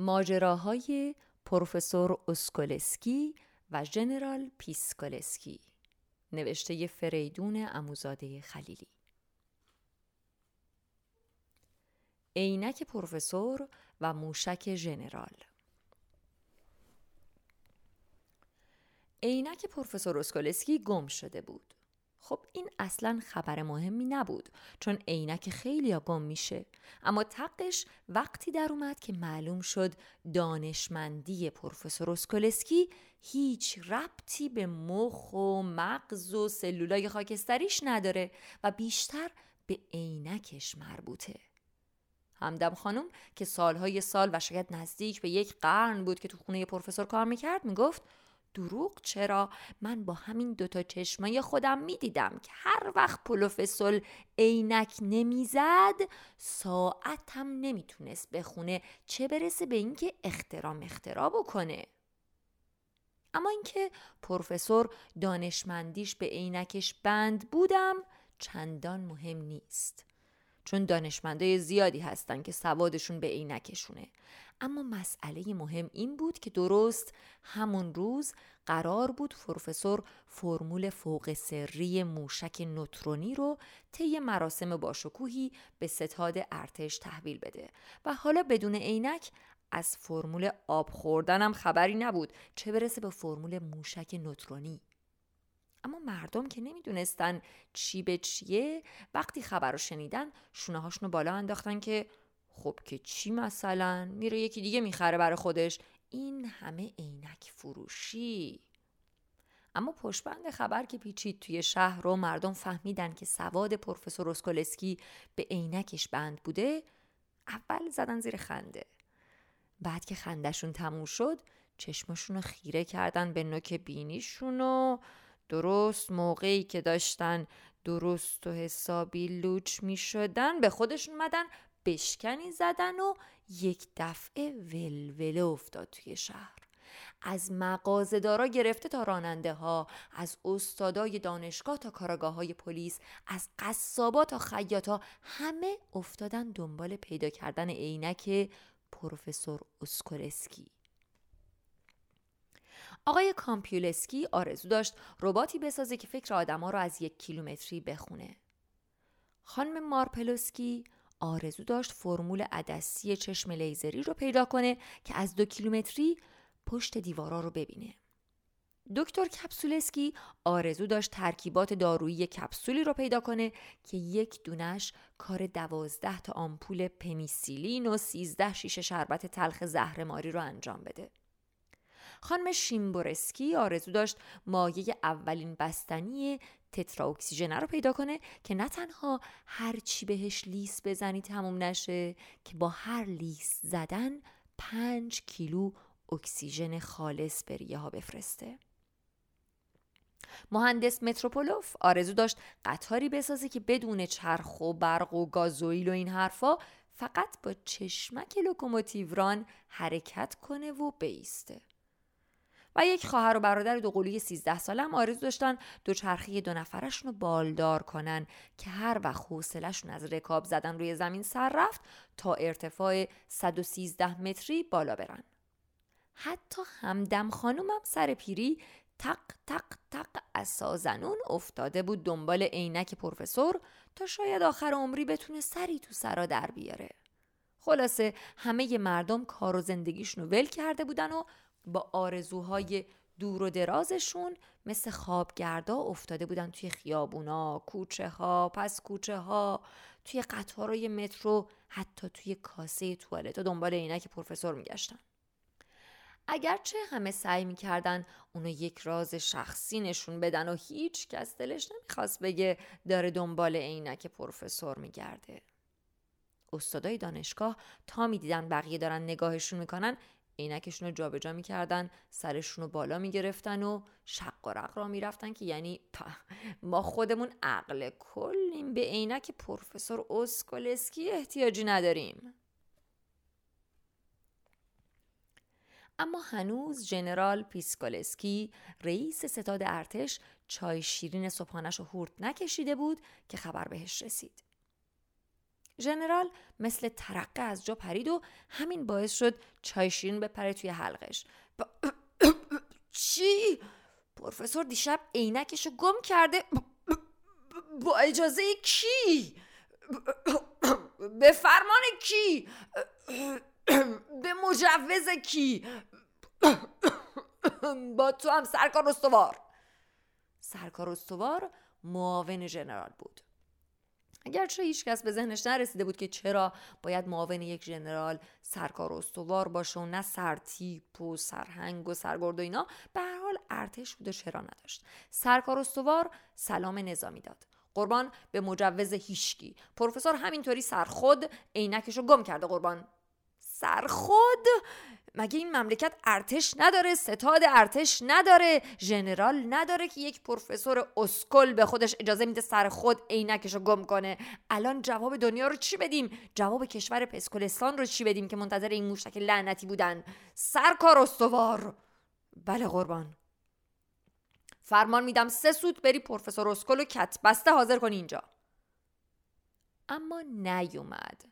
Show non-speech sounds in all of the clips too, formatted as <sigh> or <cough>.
ماجراهای پروفسور اسکولسکی و ژنرال پیسکولسکی. نوشته فریدون عموزاده خلیلی. عینک پروفسور و موشک ژنرال عینک پروفسور اسکولسکی گم شده بود. خب این اصلا خبر مهمی نبود چون عینک خیلی گم میشه. اما تقش وقتی در اومد که معلوم شد دانشمندی پروفسور اسکولسکی هیچ ربطی به مخ و مغز و سلولای خاکستریش نداره و بیشتر به عینکش مربوطه. همدم خانم که سالهای سال و شاید نزدیک به یک قرن بود که تو خونه پروفسور کار می‌کرد می‌گفت دروغ چرا من با همین دوتا چشمای خودم می‌دیدم که هر وقت پروفسور عینک نمی‌زد ساعتم نمی‌تونست بخونه چه برسه به اینکه اخترام اختراع بکنه. اما اینکه پروفسور دانشمندیش به عینکش بند بودم چندان مهم نیست. چون دانشمندای زیادی هستن که سوادشون به عینکشونه. اما مسئله مهم این بود که درست همون روز قرار بود پروفسور فرمول فوق سری موشک نوترونی رو طی مراسم باشکوهی به ستاد ارتش تحویل بده و حالا بدون عینک از فرمول آب خوردنم خبری نبود چه برسه به فرمول موشک نوترونی. اما مردم که نمی‌دونستن چی به چیه وقتی خبر رو شنیدن شونه هاشونو بالا انداختن که خب که چی مثلا؟ میره یکی دیگه می‌خره برای خودش. این همه عینک فروشی. اما پشبند خبر که پیچید توی شهر رو مردم فهمیدن که سواد پروفسور اسکولسکی به عینکش بند بوده اول زدن زیر خنده. بعد که خندشون تموم شد چشمشون رو خیره کردن به نوک بینیشون و درست موقعی که داشتن درست و حسابی لوچ می شدن به خودشون مدن بشکنی زدن و یک دفعه ولوله افتاد توی شهر. از مغازه‌دارا گرفته تا راننده ها از استادای دانشگاه تا کاراگاه های پلیس از قصابا تا خیاطا همه افتادن دنبال پیدا کردن عینک پروفسور اسکولسکی. آقای کامپیولسکی آرزو داشت رباتی بسازه که فکر آدما رو از یک کیلومتری بخونه. خانم مارپلوسکی آرزو داشت فرمول عدسی چشم لیزری رو پیدا کنه که از دو کیلومتری پشت دیوارا رو ببینه. دکتر کپسولسکی آرزو داشت ترکیبات دارویی کپسولی رو پیدا کنه که یک دونش کار دوازده تا آمپول پنیسیلین و سیزده شیشه شربت تلخ زهرماری رو انجام بده. خانم شیمبورسکی آرزو داشت مایه اولین بستنی تترا اکسیژن رو پیدا کنه که نه تنها هر چی بهش لیس بزنی تموم نشه که با هر لیس زدن پنج کیلو اکسیژن خالص به ریه ها بفرسته. مهندس متروپولوف آرزو داشت قطاری بسازه که بدون چرخ و برق و گازوئیل و این حرفا فقط با چشمک لوکوموتیوران حرکت کنه و بیسته. و یک خواهر و برادر دو قلوی 13 ساله هم آرزو داشتن دوچرخه دو نفرشون رو بالدار کنن که هر وقت حوصلهشون از رکاب زدن روی زمین سر رفت تا ارتفاع 113 متری بالا برن. حتی همدم خانومم سر پیری تق تق تق از سازنون افتاده بود دنبال عینک پروفسور تا شاید آخر عمری بتونه سری تو سرا در بیاره. خلاصه همه مردم کار و زندگیشون ول کرده بودن و با آرزوهای دور و درازشون مثل خوابگردا افتاده بودن توی خیابونا، کوچه ها، پس کوچه ها، توی قطارای مترو، حتی توی کاسه توالت و دنبال عینک پروفسور میگشتن. اگرچه همه سعی می‌کردن اونو یک راز شخصی نشون بدن و هیچ کس دلش نمی‌خواست بگه داره دنبال عینک پروفسور میگرده. استادای دانشگاه تا می‌دیدن بقیه دارن نگاهشون می‌کنن عینکشون رو جابجا می‌کردن سرشون رو بالا می‌گرفتن و شق و رق را می‌رفتن که یعنی ما خودمون عقل کلیم. به عینک پروفسور اسکولسکی احتیاجی نداریم. اما هنوز ژنرال پیسکولسکی رئیس ستاد ارتش چای شیرین صبحانش رو هورت نکشیده بود که خبر بهش رسید. ژنرال مثل ترقه از جا پرید و همین باعث شد چای شیرین بپره توی حلقش <coughs> چی؟ پروفسور دیشب عینکشو گم کرده با اجازه کی؟ <coughs> به فرمان کی؟ <coughs> به مجوز کی؟ با تو هم سرکار استوار سرکار استوار معاون ژنرال بود اگرچه هیچ کس به ذهنش نرسیده بود که چرا باید معاون یک ژنرال سرکار استوار باشه و نه سرتیپ و سرهنگ و سرگرد و اینا به هر حال ارتش بود و چرا نداشت. سرکار استوار سلام نظامی داد. قربان به مجوز هیشکی. پروفسور همینطوری سرخود عینکش گم کرده قربان سرخود؟ مگه این مملکت ارتش نداره؟ ستاد ارتش نداره؟ ژنرال نداره که یک پروفسور اسکل به خودش اجازه میده سر خود عینکش رو گم کنه؟ الان جواب دنیا رو چی بدیم؟ جواب کشور پسکولستان رو چی بدیم که منتظر این موشک لعنتی بودن؟ سرکار استوار! بله قربان. فرمان میدم سه سوت بری پروفسور اسکولو کت بسته حاضر کنی اینجا. اما نیومد.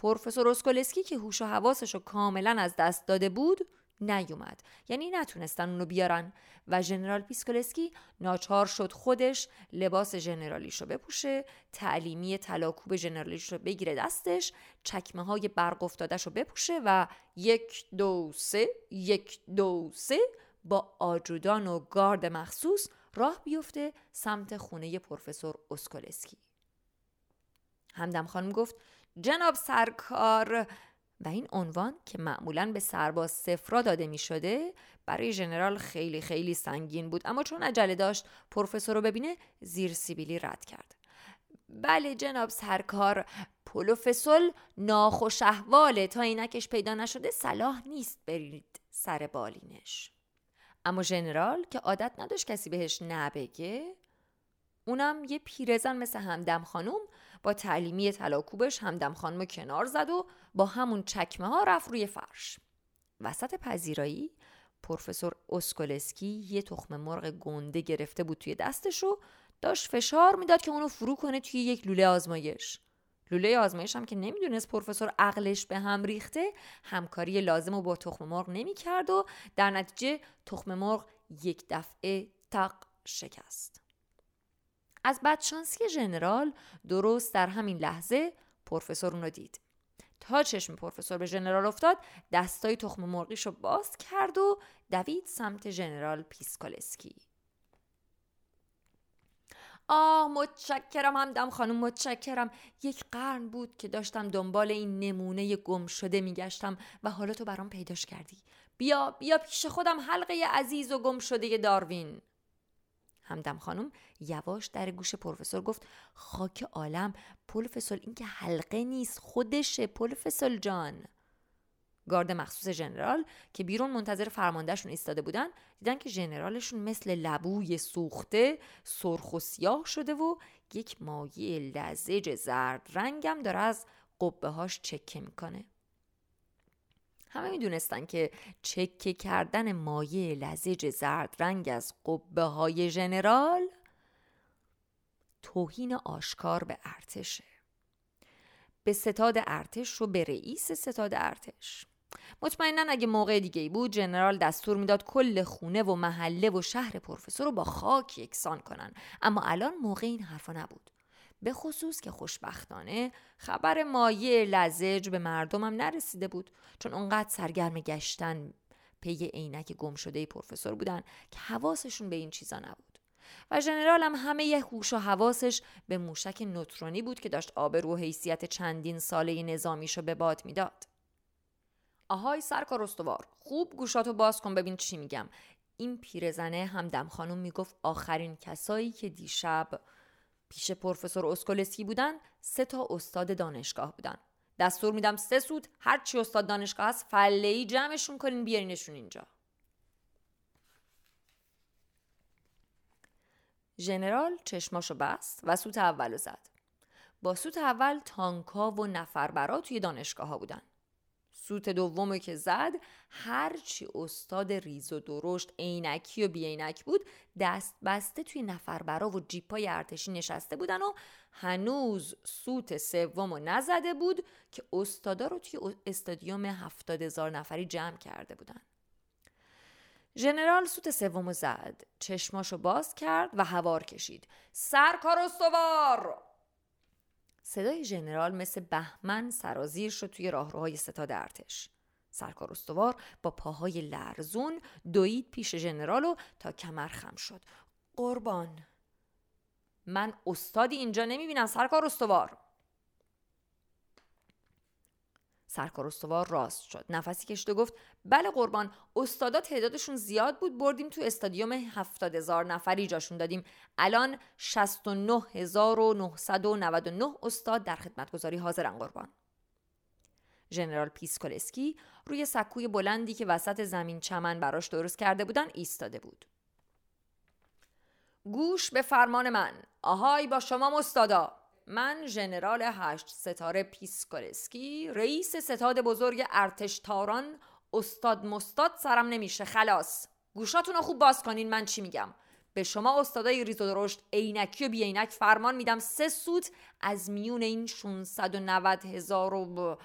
پروفسور اسکولسکی که هوش و حواسش رو کاملا از دست داده بود نیومد. یعنی نتونستن اونو بیارن. و ژنرال پیسکولسکی ناچار شد خودش لباس ژنرالیش رو بپوشه تعلیمی طلاکوب ژنرالیش رو بگیره دستش چکمه های برق افتادش رو بپوشه و یک دو سه یک دو سه با آجودان و گارد مخصوص راه بیفته سمت خونه پروفسور اسکولسکی. همدم خانم گفت جناب سرکار و این عنوان که معمولا به سرباز سفرا داده می شده برای ژنرال خیلی خیلی سنگین بود اما چون عجله داشت پروفسور رو ببینه زیر سیبیلی رد کرد. بله جناب سرکار پروفسور ناخوش احواله تا اینکش پیدا نشده صلاح نیست برید سر بالینش. اما ژنرال که عادت نداشت کسی بهش نبگه اونم یه پیرزن مثل همدم خانوم با تعلیمی تلاکوبش همدم خانم کنار زد و با همون چکمه ها رفت روی فرش. وسط پذیرایی پروفسور اسکولسکی یه تخم مرغ گنده گرفته بود توی دستش و داشت فشار می‌داد که اونو فرو کنه توی یک لوله آزمایش. لوله آزمایش هم که نمی‌دونست پروفسور عقلش به هم ریخته همکاری لازم رو با تخم مرغ نمی‌کرد و در نتیجه تخم مرغ یک دفعه تق شکست. از بدشانسی ژنرال درست در همین لحظه پروفسور اونو دید. تا چشم پروفسور به ژنرال افتاد دستای تخم مرغیش رو باز کرد و دوید سمت ژنرال پیسکولسکی آه متشکرم همدم خانم متشکرم. یک قرن بود که داشتم دنبال این نمونه گم شده میگشتم و حالا تو برام پیداش کردی. بیا بیا پیش خودم حلقه عزیز و گم شده داروین. همدم خانم یواش در گوش پروفسور گفت خاک عالم پروفسور این که حلقه نیست خودشه پروفسور جان. گارد مخصوص ژنرال که بیرون منتظر فرماندهشون ایستاده بودن دیدن که ژنرالشون مثل لبوی سوخته سرخ و سیاه شده و یک مایه لزج زرد رنگم داره از قبه هاش چکه می‌کنه. همه می‌دونستن که چکه کردن مایه لزج زرد رنگ از قبه های ژنرال توهین آشکار به ارتشه. به ستاد ارتش رو به رئیس ستاد ارتش. مطمئنا اگه موقع دیگه بود جنرال دستور می‌داد کل خونه و محله و شهر پروفسور رو با خاک یکسان کنن. اما الان موقع این حرفا نبود. به خصوص که خوشبختانه خبر مایه لزج به مردمم نرسیده بود چون اونقدر سرگرم گشتن پی عینک گم شده پروفسور بودن که حواسشون به این چیزا نبود. و ژنرال هم همه‌ی هوش و حواسش به موشک نوترونی بود که داشت آبرو و حیثیت چندین ساله نظامیشو به باد می‌داد. آهای سرکار استوار خوب گوشاتو باز کن ببین چی میگم. این پیرزنه همدم خانم می‌گفت آخرین کسایی که دیشب پیش پروفسور اسکولسکی بودن سه تا استاد دانشگاه بودن. دستور میدم سه سود هرچی استاد دانشگاه هست فله جمعشون کنین بیارینشون اینجا. ژنرال چشماشو بست و سوت اولو زد. با سوت اول تانکا و نفربرا توی دانشگاه ها بودن. سوت دومی که زد هرچی استاد ریز و درشت عینکی و بیعینک بود دست بسته توی نفربرا و جیپای ارتشی نشسته بودن و هنوز سوت سوم نزده بود که استادا رو توی استادیوم هفتاد هزار نفری جمع کرده بودن. ژنرال سوت سوم زد چشماشو باز کرد و هوار کشید. سرکار استوار! صدای ژنرال مثل بهمن سرازیر شد توی راهروهای ستاد ارتش. سرکار استوار با پاهای لرزون دوید پیش ژنرال و تا کمر خم شد. قربان. من استادی اینجا نمی‌بینم سرکار استوار. سرکار استوار راست شد. نفسی کشید و گفت بله قربان استادا تعدادشون زیاد بود بردیم تو استادیوم هفتاد هزار نفری جاشون دادیم. الان 69999 استاد در خدمتگذاری حاضرن قربان. ژنرال پیسکولسکی روی سکوی بلندی که وسط زمین چمن براش درست کرده بودن ایستاده بود. گوش به فرمان من. آهای با شما استادا من ژنرال هشت ستاره پیسکولسکی رئیس ستاد بزرگ ارتش تاران استاد مستاد سرم نمیشه خلاص. گوشاتون رو خوب باز کنین ببین چی میگم؟ به شما استادای ریز و درشت عینکی و بیعینک فرمان میدم. سه سوت از میون این 690 هزار و...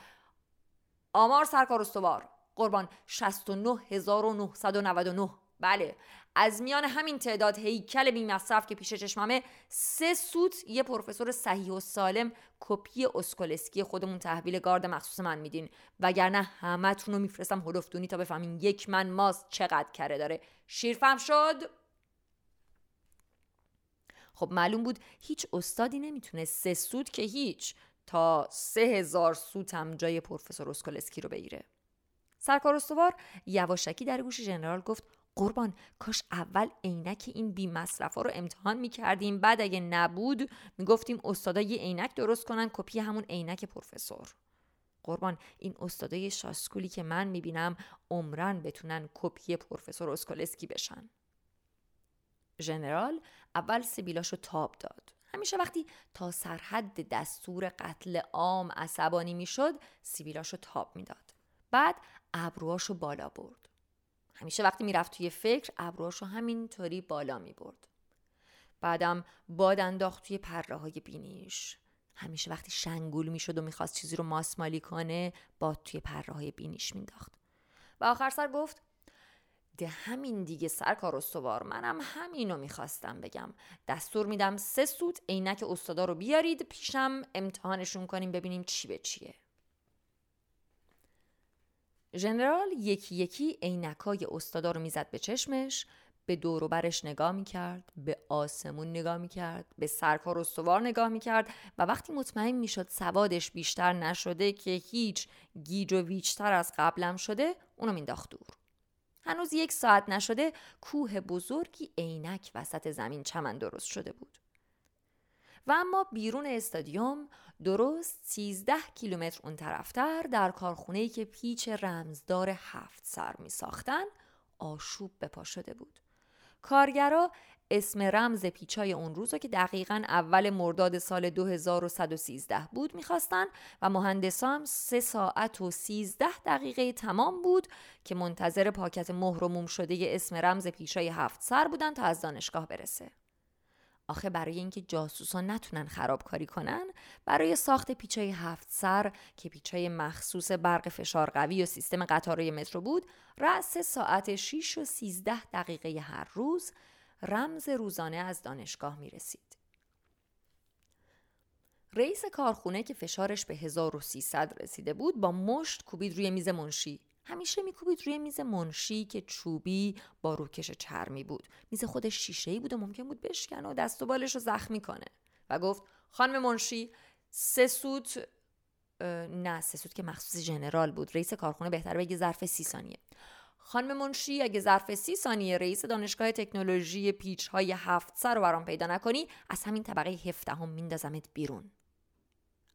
آمار سرکار استوار. قربان 69999 بله. از میان همین تعداد هیکل بی مصرف که پیش چشممه سه سوت یه پروفسور صحیح و سالم کپی اسکولسکی خودمون تحویل گارد مخصوص من میدین. وگرنه همتون رو میفرستم هلفدونی تا بفهمین یک من ماست چقدر کره داره. شیرفهم شد. خب معلوم بود هیچ استادی نمی‌تونه سه سوت که هیچ تا سه هزار سوت هم جای پروفسور اسکولسکی رو بگیره. سرکار استوار یواشکی در گوش ژنرال گفت قربان. کاش اول عینک این بی مصرف ها رو امتحان می کردیم بعد اگه نبود می گفتیم استادا یه عینک درست کنن کپی همون عینک پروفسور. قربان این استادای شاسکولی که من می‌بینم عمراً بتونن کپی پروفسور اسکولسکی بشن. ژنرال اول سیبیلاشو تاب داد. همیشه وقتی تا سرحد دستور قتل عام عصبانی می‌شد سیبیلاشو تاب می‌داد. بعد ابروهاشو بالا برد. همیشه وقتی می‌رفت توی فکر ابروهاشو همینطوری بالا می‌برد. بعدم باد انداخت توی پره های بینیش. همیشه وقتی شنگول می‌شد و می‌خواست چیزی رو ماسمالی کنه باد توی پره های بینیش مینداخت و آخر سر گفت ده همین دیگه سرکار استوار. منم همینو می‌خواستم بگم. دستور میدم سه سوت عینک استادا رو بیارید پیشم امتحانشون کنیم ببینیم چی به چیه. ژنرال یکی یکی عینکای استادا رو می‌زد به چشمش به دور و برش نگاه می‌کرد به آسمون نگاه می‌کرد به سرکار استوار نگاه می‌کرد و وقتی مطمئن می‌شد سوادش بیشتر نشده که هیچ گیج و ویچتر از قبلم شده اونو مینداخت دور. هنوز یک ساعت نشده کوه بزرگی عینک وسط زمین چمن درست شده بود. و اما بیرون استادیوم درست 13 کیلومتر اون طرفتر در کارخونه‌ای که پیچ رمزدار هفت سر می ساختن آشوب به پا شده بود. کارگرا اسم رمز پیچای اون روز که دقیقا اول مرداد سال 2113 بود می‌خواستن و مهندسا هم سه ساعت و 13 دقیقه تمام بود که منتظر پاکت مهر موم شده اسم رمز پیچای هفت سر بودن تا از دانشگاه برسه. آخه برای اینکه جاسوسان نتونن خرابکاری کنن برای ساخت پیچای هفت سر که پیچای مخصوص برق فشار قوی و سیستم قطارهای مترو بود رأس ساعت 6 و 13 دقیقه هر روز رمز روزانه از دانشگاه می رسید. رئیس کارخونه که فشارش به 1300 رسیده بود با مشت کوبید روی میز منشی همیشه میکوبید روی میز منشی که چوبی با روکش چرمی بود. میز خودش شیشه ای بود و ممکن بود بشکنه و دست و بالش رو زخمی کنه. و گفت خانم منشی سه سوت نه سه سوت که مخصوص ژنرال بود. رئیس کارخونه بهتر بگه ظرف سی ثانیه. خانم منشی اگه ظرف سی ثانیه رئیس دانشگاه تکنولوژی پیچ های هفت سر رو برام پیدا نکنی از همین طبقه هفته هم میندازمت بیرون.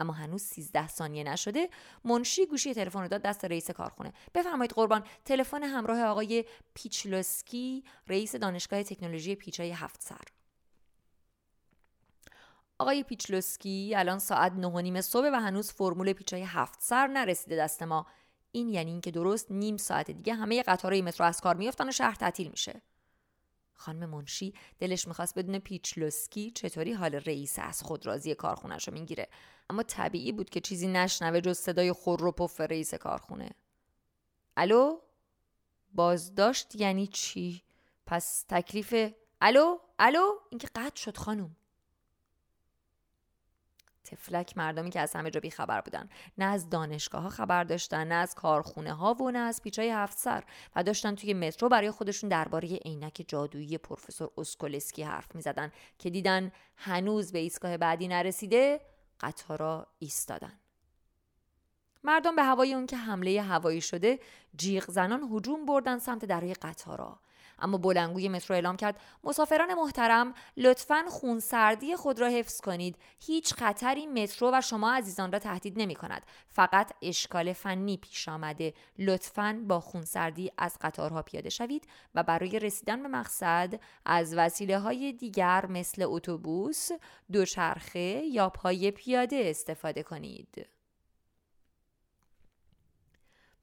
اما هنوز 13 ثانیه نشده منشی گوشی تلفن رو داد دست رئیس کارخونه. بفرمایید قربان تلفن همراه آقای پیچلوسکی رئیس دانشگاه تکنولوژی پیچای هفت سر. آقای پیچلوسکی الان ساعت نه نیم صبح و هنوز فرمول پیچای هفت سر نرسیده دست ما. این یعنی اینکه درست نیم ساعت دیگه همه قطارهای مترو از کار میافتن و شهر تعطیل میشه. خانم منشی دلش می‌خواست بدون پیچلوسکی چطوری حال رئیس از خود راضی کارخونش رو می‌گیره؟ اما طبیعی بود که چیزی نشنوه جز صدای خور و پف رئیس کارخونه. الو؟ بازداشت یعنی چی؟ پس تکلیف الو؟ الو؟ اینکه قطع شد خانم. تفلک مردمی که از همه جا خبر بودن. نه از دانشگاه ها خبر داشتن نه از کارخونه ها و نه از پیچای هفت سر. و داشتن توی مترو برای خودشون درباره عینک جادویی پروفسور اسکولسکی حرف می زدن که دیدن هنوز به ایستگاه بعدی نرسیده قطارا ایستادن. مردم به هوای اون که حمله هوایی شده جیغ زنان هجوم بردن سمت درهای قطارا اما بلنگوی مترو اعلام کرد مسافران محترم لطفا خونسردی خود را حفظ کنید. هیچ خطری مترو و شما عزیزان را تهدید نمی کند فقط اشکال فنی پیش آمده. لطفا با خونسردی از قطارها پیاده شوید و برای رسیدن به مقصد از وسیله های دیگر مثل اتوبوس دوچرخه یا پای پیاده استفاده کنید.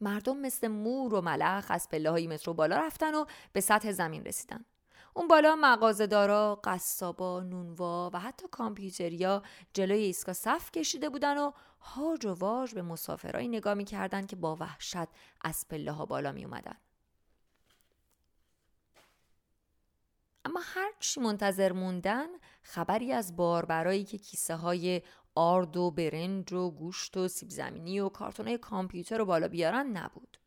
مردم مثل مور و ملخ از پله های مترو بالا رفتن و به سطح زمین رسیدن اون بالا مغازه‌دارا، قصابا، نونوا و حتی کامپیوتریا جلوی ایستگاه صف کشیده بودن و هاج و واج به مسافرایی نگاه می‌کردن که با وحشت از پله ها بالا می اومدن. اما هرچی منتظر موندن خبری از باربرایی که کیسه های آرد و برنج و گوشت و سیب زمینی و کارتون کامپیوتر رو بالا بیارن نبود.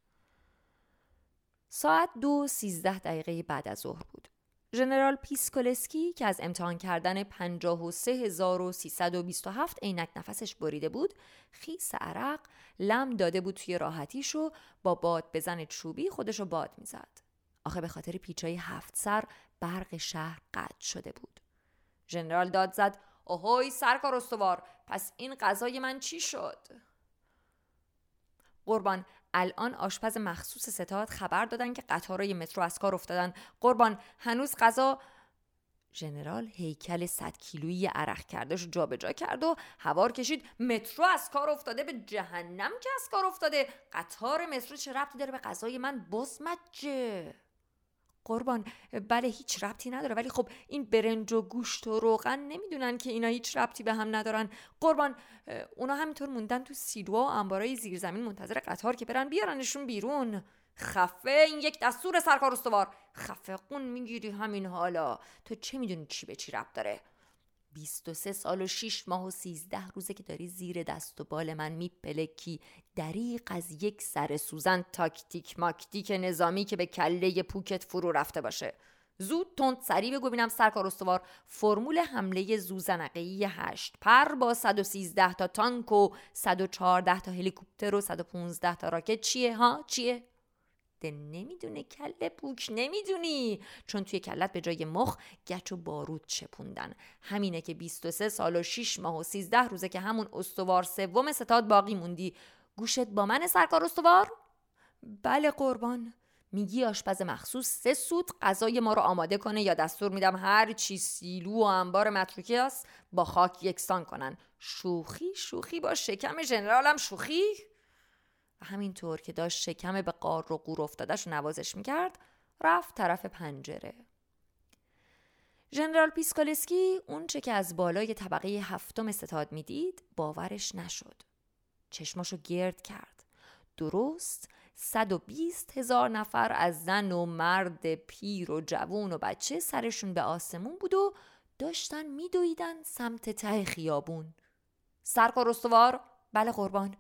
ساعت دو سیزده دقیقه بعد از ظهر بود. ژنرال پیسکولسکی که از امتحان کردن 53327 عینک نفسش بریده بود خیس عرق لم داده بود توی راحتیش و با بادبزن چوبی خودش رو باد می‌زد. آخه به خاطر پیچای هفت سر برق شهر قطع شده بود. ژنرال داد زد اوهوی سرکار استوار پس این غذای من چی شد؟ قربان الان آشپز مخصوص ستاد خبر دادن که قطارای مترو از کار افتادن. قربان هنوز غذا ژنرال هیکل 100 کیلویی عرق کردش جابجا کرد و هوار کشید. مترو از کار افتاده به جهنم که از کار افتاده. قطار مترو چه ربطی داره به غذای من؟ بسمجه! قربان بله هیچ ربطی نداره ولی خب این برنج و گوشت و روغن نمی‌دونن که اینا هیچ ربطی به هم ندارن. قربان اونا همینطور موندن تو سیلوا و انبارای زیرزمین منتظر قطار که برن بیارنشون بیرون. خفه این یک دستور سرکار استوار. خفه قون می‌گیری همین حالا. تو چه می‌دونی چی به چی ربط داره؟ 23 سال و 6 ماه و 13 روزه که داری زیر دست و بال من میپلکی. دریق از یک سر سوزن تاکتیک ماکتیک نظامی که به کله پوکت فرو رفته باشه. زود تند سریع بگو ببینم سرکار استوار. فرمول حمله زوزنقه‌ای 8 پر با 113 تا تانک و 114 تا هلیکوپتر و 115 تا راکت. چیه ها؟ چیه؟ نمی‌دونه کله پوک نمی‌دونی. چون توی کلت به جای مخ گچ و بارود چپوندن. همینه که 23 سال و 6 ماه و 13 روزه که همون استوار سوم ستاد باقی موندی. گوشت با من سرکار استوار؟ بله قربان. میگی به آشپز مخصوص سه سوت غذای ما رو آماده کنه یا دستور میدم هر چی سیلو و انبار متروکیه با خاک یکسان کنن. شوخی شوخی با شکم ژنرالم شوخی؟ و همینطور که داشت شکم به قار و قور افتادشو نوازش می‌کرد رفت طرف پنجره. ژنرال پیسکولسکی اونچه که از بالای طبقه هفتم ستاد می‌دید باورش نشد. چشماشو گرد کرد. درست 120 هزار نفر از زن و مرد پیر و جوون و بچه سرشون به آسمون بود و داشتن میدویدن سمت ته خیابون. سرکار استوار بله قربان.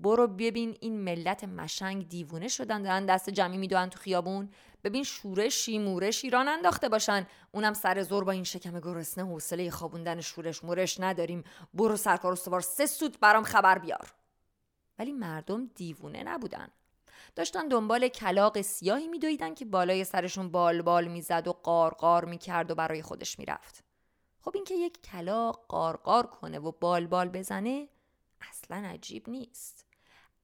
برو ببین این ملت مشنگ دیوونه شدن دارن دست جمعی میدوان تو خیابون. ببین شورشی مورشی ران انداخته باشن. اونم سر زور با این شکم گرسنه حوصله خوابوندن شورش. مورش نداریم. برو سرکار استوار. سه سوت برام خبر بیار. ولی مردم دیوونه نبودن. داشتن دنبال کلاق سیاهی میدویدن که بالای سرشون بال بال می‌زد و قار می‌کرد و برای خودش می‌رفت. خب اینکه یک کلاق قار کنه و بال بال بزنه اصلا عجیب نیست.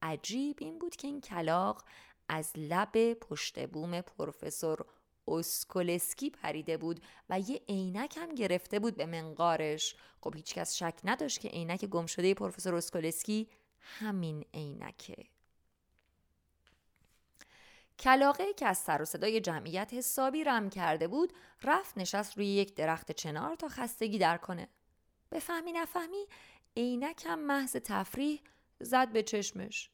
عجیب این بود که این کلاق از لب پشت بوم پروفسور اسکولسکی پریده بود و یه عینک هم گرفته بود به منقارش. خب هیچکس شک نداشت که عینک گم شده پروفسور اسکولسکی همین عینکه. کلاقه که از سر و صدای جمعیت حسابی رم کرده بود رفت نشست روی یک درخت چنار تا خستگی در کنه. بفهمی نفهمی عینکم محض تفریح زد به چشمش.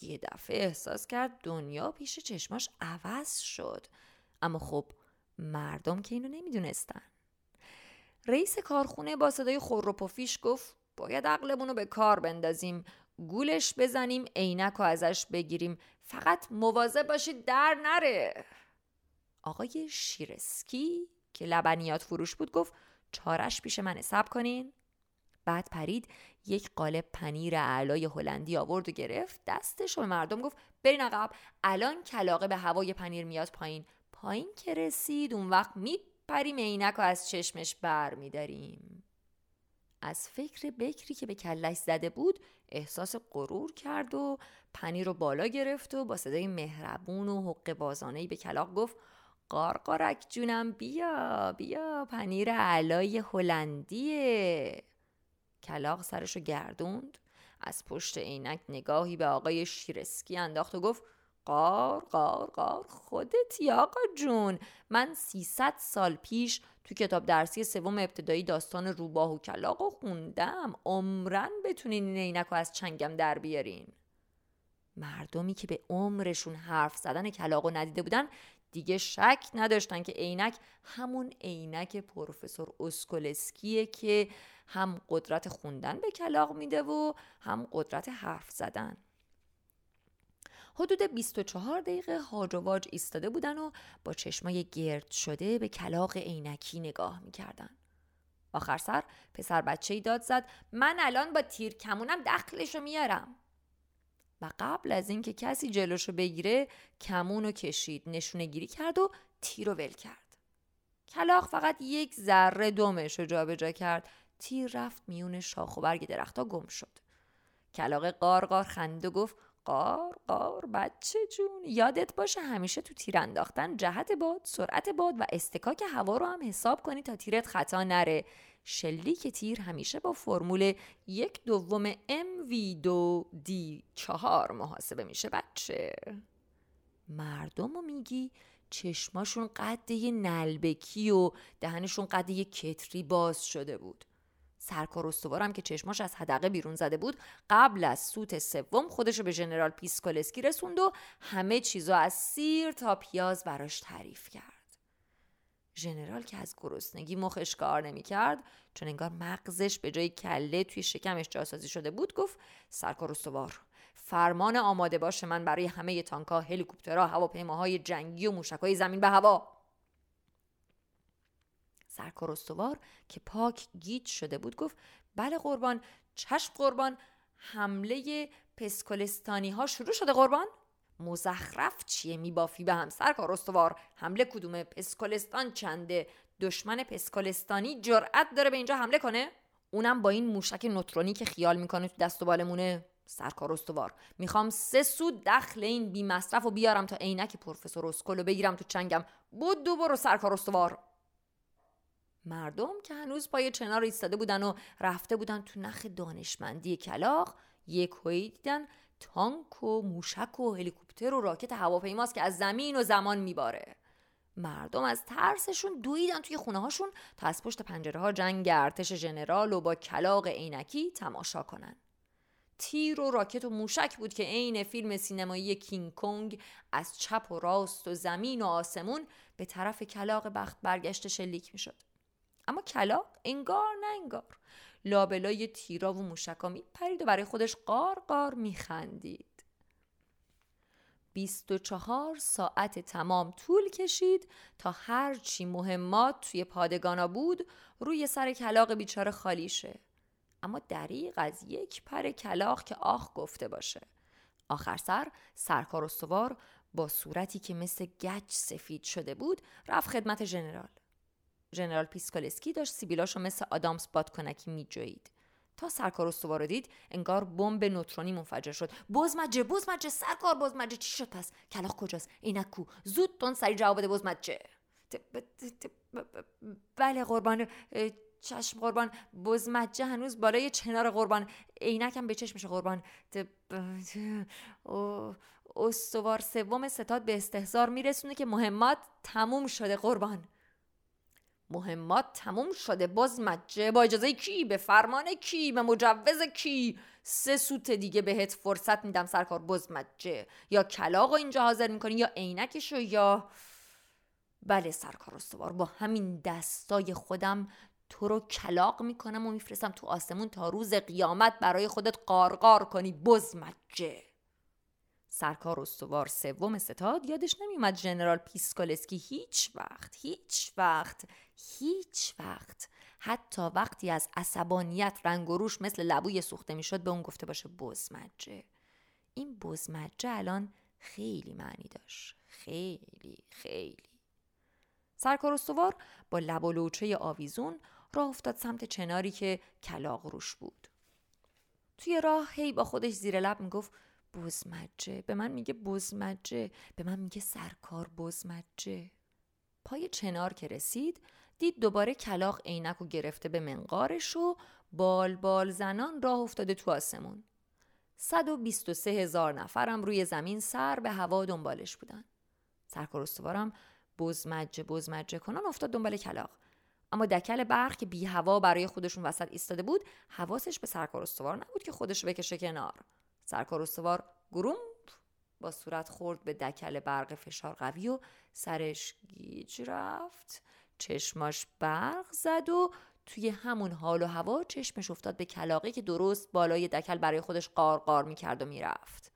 یه دفعه احساس کرد دنیا پیش چشماش عوض شد. اما خب مردم که اینو نمی‌دونستن. رئیس کارخونه با صدای پفیش گفت باید عقلمون رو به کار بندازیم گولش بزنیم عینک و ازش بگیریم. فقط مواظب باشید در نره. آقای شیرسکی که لبنیات فروش بود گفت چارش پیش من حساب کنین. بعد پرید یک قالب پنیر علای هلندی آورد و گرفت. دستش و مردم گفت برین عقب الان کلاقه به هوای پنیر میاد پایین. پایین که رسید اون وقت میپریم عینک و از چشمش بر میداریم. از فکر بکری که به کلش زده بود احساس غرور کرد و پنیر رو بالا گرفت و با صدای مهربون و حق بازانهی به کلاق گفت قارقارک جونم بیا بیا پنیر علای هلندیه. کلاق سرشو گردوند. از پشت عینک نگاهی به آقای شیرسکی انداخت و گفت قار قار قار خودت آقا جون. من 300 سال پیش تو کتاب درسی سوم ابتدایی داستان روباه و کلاق و خوندم. عمرن بتونین این عینک از چنگم در بیارین. مردمی که به عمرشون حرف زدن کلاق و ندیده بودن دیگه شک نداشتن که عینک همون عینک پروفسور اسکولسکیه که هم قدرت خوندن به کلاق میده و هم قدرت حرف زدن حدود 24 دقیقه هاج و واج ایستاده بودن و با چشمای گرد شده به کلاق عینکی نگاه می‌کردن. آخر سر پسر بچه ای داد زد من الان با تیر کمونم دخلشو میارم. و قبل از اینکه کسی جلوشو بگیره کمونو کشید نشونه گیری کرد و تیر رو ول کرد. کلاق فقط یک ذره دمش رو جابجا کرد تیر رفت میون شاخ و برگ درختها گم شد. کلاق قارقار خند و گفت قار قار بچه جون یادت باشه همیشه تو تیر انداختن جهت باد سرعت باد و استکاک هوا رو هم حساب کنی تا تیرت خطا نره. شلیک تیر همیشه با فرمول یک دوم MV2 D4 محاسبه میشه بچه. مردم رو میگی چشماشون قد یه نعلبکی و دهنشون قد یه کتری باز شده بود. سرکار استوارم که چشماش از حدقه بیرون زده بود قبل از سوت سوم خودشو به ژنرال پیسکولسکی رسوند و همه چیزو از سیر تا پیاز براش تعریف کرد. ژنرال که از گرسنگی مخش کار نمی‌کرد چون انگار مغزش به جای کله توی شکمش جاسازی شده بود گفت سرکار استوار فرمان آماده باشه من برای همه تانکا هلیکوپترها هواپیماهای جنگی و موشکهای زمین به هوا. سرکار استوار که پاک گیج شده بود گفت بله قربان چشم قربان حمله پسکولستانی ها شروع شده قربان. مزخرف چیه میبافی به هم سرکار استوار؟ حمله کدوم پسکولستان چنده؟ دشمن پسکولستانی جرأت داره به اینجا حمله کنه؟ اونم با این موشک نوترونی که خیال می‌کنه تو دست و بالمونه. سرکار استوار می‌خوام سه سود دخل این بی مصرف و بیارم تا عینک پروفسور اسکولو بگیرم تو چنگم. بود دو برو سرکار استوار. مردم که هنوز پای چنار ایستاده بودن و رفته بودن تو نخ دانشمندی کلاق یک دیدن تانک و موشک و هلیکوپتر و راکت هواپیماست که از زمین و زمان میباره. مردم از ترسشون دویدن توی خونه هاشون تا از پشت پنجره ها جنگ ارتش ژنرال و با کلاق عینکی تماشا کنن. تیر و راکت و موشک بود که عین فیلم سینمایی کینگ کنگ از چپ و راست و زمین و آسمون به طرف کلاق بخت برگشت شلیک می‌شد. اما کلاق انگار نه انگار. لابلای تیرا و موشکا میپرید و برای خودش قار قار میخندید. 24 ساعت تمام طول کشید تا هرچی مهمات توی پادگانا بود روی سر کلاغ بیچاره خالی شه. اما دریغ از یک پر کلاغ که آخ گفته باشه. آخر سر سرکار استوار با صورتی که مثل گچ سفید شده بود رفت خدمت ژنرال ژنرال پیسکولسکی داشت سیبیلاشو مثل آدامس بادکنکی میجوید تا سرکار استوار رو دید انگار بمب نوترونی منفجر شد. بزمجه بزمجه سرکار بزمجه. چی شد پس؟ کلاغ کجاست؟ عینک کو. زود تون سری جواب بده بزمجه. بله قربان. چشم قربان. بزمجه هنوز بالای چنار قربان. عینکم به چشمش قربان. استوار سوم ستاد به استهزار میرسونه که مهمات تموم شده قربان. مهمات تموم شده. باز مجه با اجازه کی؟ به فرمان کی؟ به مجوز کی؟ سه سوت دیگه بهت فرصت میدم سرکار. باز مجه؟ یا کلاق اینجا حاضر می‌کنی؟ یا عینکشو یا بله سرکار استوار. با همین دستای خودم تو رو کلاق می‌کنم و میفرستم تو آسمون تا روز قیامت برای خودت قارقار کنی. بزمجه سرکار استوار سوم ستاد یادش نمیومد ژنرال پیسکالسکی هیچ وقت هیچ وقت هیچ وقت حتی وقتی از عصبانیت رنگ و روش مثل لبوی سوخته می‌شد به اون گفته باشه بزمجه. این بزمجه الان خیلی معنی داشت. خیلی خیلی. سرکار استوار با لب و آویزون راه افتاد سمت چناری که کلاق روش بود. توی راه هی با خودش زیر لب می‌گفت بزمجه. به من میگه بزمجه. به من میگه سرکار بزمجه. پای چنار که رسید دید دوباره کلاق عینک و گرفته به منقارش و بال بال زنان راه افتاده تو آسمون. 123 هزار نفرم روی زمین سر به هوا دنبالش بودن. سرکار استوارم بزمجه بزمجه کنان افتاد دنبال کلاق اما دکل برق که بی هوا برای خودشون وسط ایستاده بود حواسش به سرکار استوار نبود که خودش بکشه کنار. سرکار استوار گروم با صورت خورد به دکل برق فشار قوی و سرش گیج رفت. چشماش برق زد و توی همون حال و هوا چشمش افتاد به کلاقی که درست بالای دکل برای خودش قارقار می‌کرد و می‌رفت.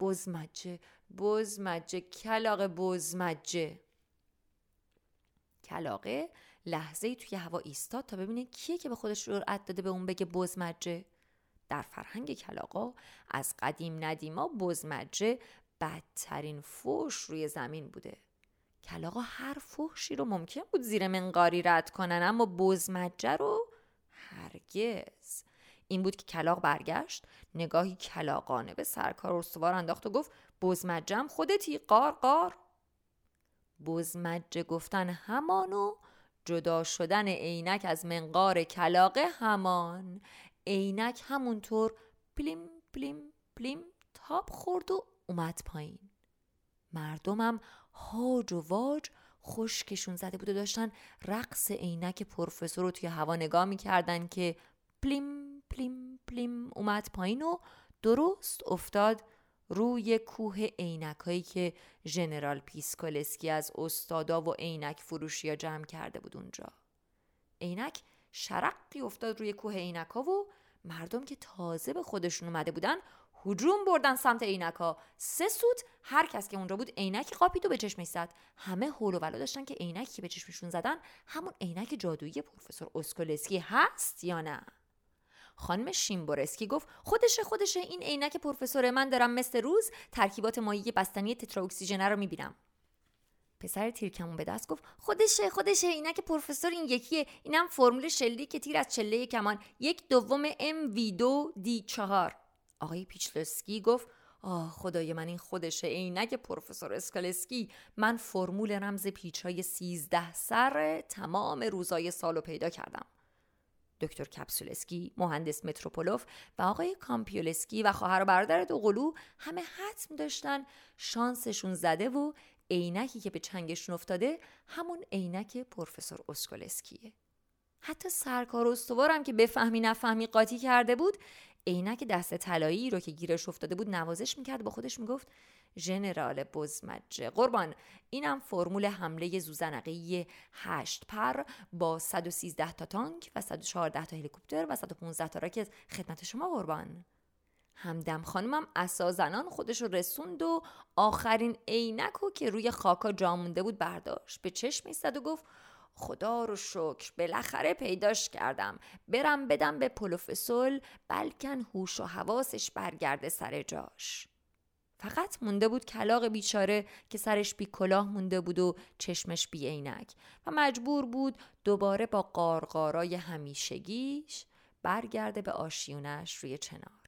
بزمجه بزمجه کلاق بزمجه. کلاقه لحظه ای توی هوا ایستاد تا ببینه کیه که به خودش جرأت داده به اون بگه بزمجه. در فرهنگ کلاقا از قدیم ندیما بزمجه بدترین فوش روی زمین بوده. کلاقا هر فحشی رو ممکن بود زیر منقاری رد کنن اما بزمجه رو هرگز. این بود که کلاق برگشت نگاهی کلاقانه به سرکار استوار انداخت و گفت بزمجم خودتی قار قار. بزمجه گفتن همانو جدا شدن عینک از منقار کلاقه همان. عینک همونطور پلیم پلیم پلیم تاب خورد و اومد پایین. مردمم هاج و واج خشکشون زده بود و داشتن رقص عینک پروفسور رو توی هوا نگاه می‌کردن که پلیم پلیم پلیم اومد پایین و درست افتاد روی کوه عینک هایی که ژنرال پیسکولسکی از استادا و عینک فروشی جمع کرده بود اونجا. عینک شرقی افتاد روی کوه عینک ها و مردم که تازه به خودشون اومده بودن هجوم بردن سمت عینک ها سه سوت هر کس که اونجا بود عینک قاپید و به چشمش زد. همه هول و ولا داشتن که عینکی که به چشمشون زدن. همون عینک جادویی پروفسور اسکولسکی هست یا نه؟ خانم شیمبورسکی گفت خودشه خودشه. این عینک پروفسور من دارم مثل روز ترکیبات مایع بستنی تترا اکسیژن رو می‌بینم. پسر تیرکمون به دست گفت خودشه خودشه عینک پروفسور این یکیه. اینم فرمول شلیک تیر از چله کمان. یک دوم M V دو D چهار. آقای پیچلسکی گفت آه خدای من این خودشه عینک پروفسور اسکولسکی. من فرمول رمز پیچ های سیزده سر تمام روزای سالو پیدا کردم. دکتر کپسولسکی، مهندس متروپولوف و آقای کامپیولسکی و خواهر و برادر دوقلو همه حتم داشتن شانسشون زده و عینکی که به چنگشون افتاده همون عینک پروفسور اسکولسکیه. حتی سرکار استوارم که بفهمی نفهمی قاطی کرده بود عینک دست طلایی رو که گیرش افتاده بود نوازش می‌کرد با خودش می‌گفت ژنرال بزمجه قربان اینم فرمول حمله زوزنقی 8 پر با 113 تا تانک و 114 تا هلیکوپتر و 115 تا راکت خدمت شما قربان همدم خانمم اسا زنان خودش رو رسوند و آخرین عینک که روی خاکا جا مونده بود برداشت. به چشم ایستاد و گفت خدا رو شکر بالاخره پیداش کردم. برم بدم به پروفسور بلکن هوش و حواسش برگرده سر جاش. فقط مونده بود کلاق بیچاره که سرش بی کلاه مونده بود و چشمش بی عینک و مجبور بود دوباره با قارقارای همیشگیش برگرده به آشیونش روی چنار.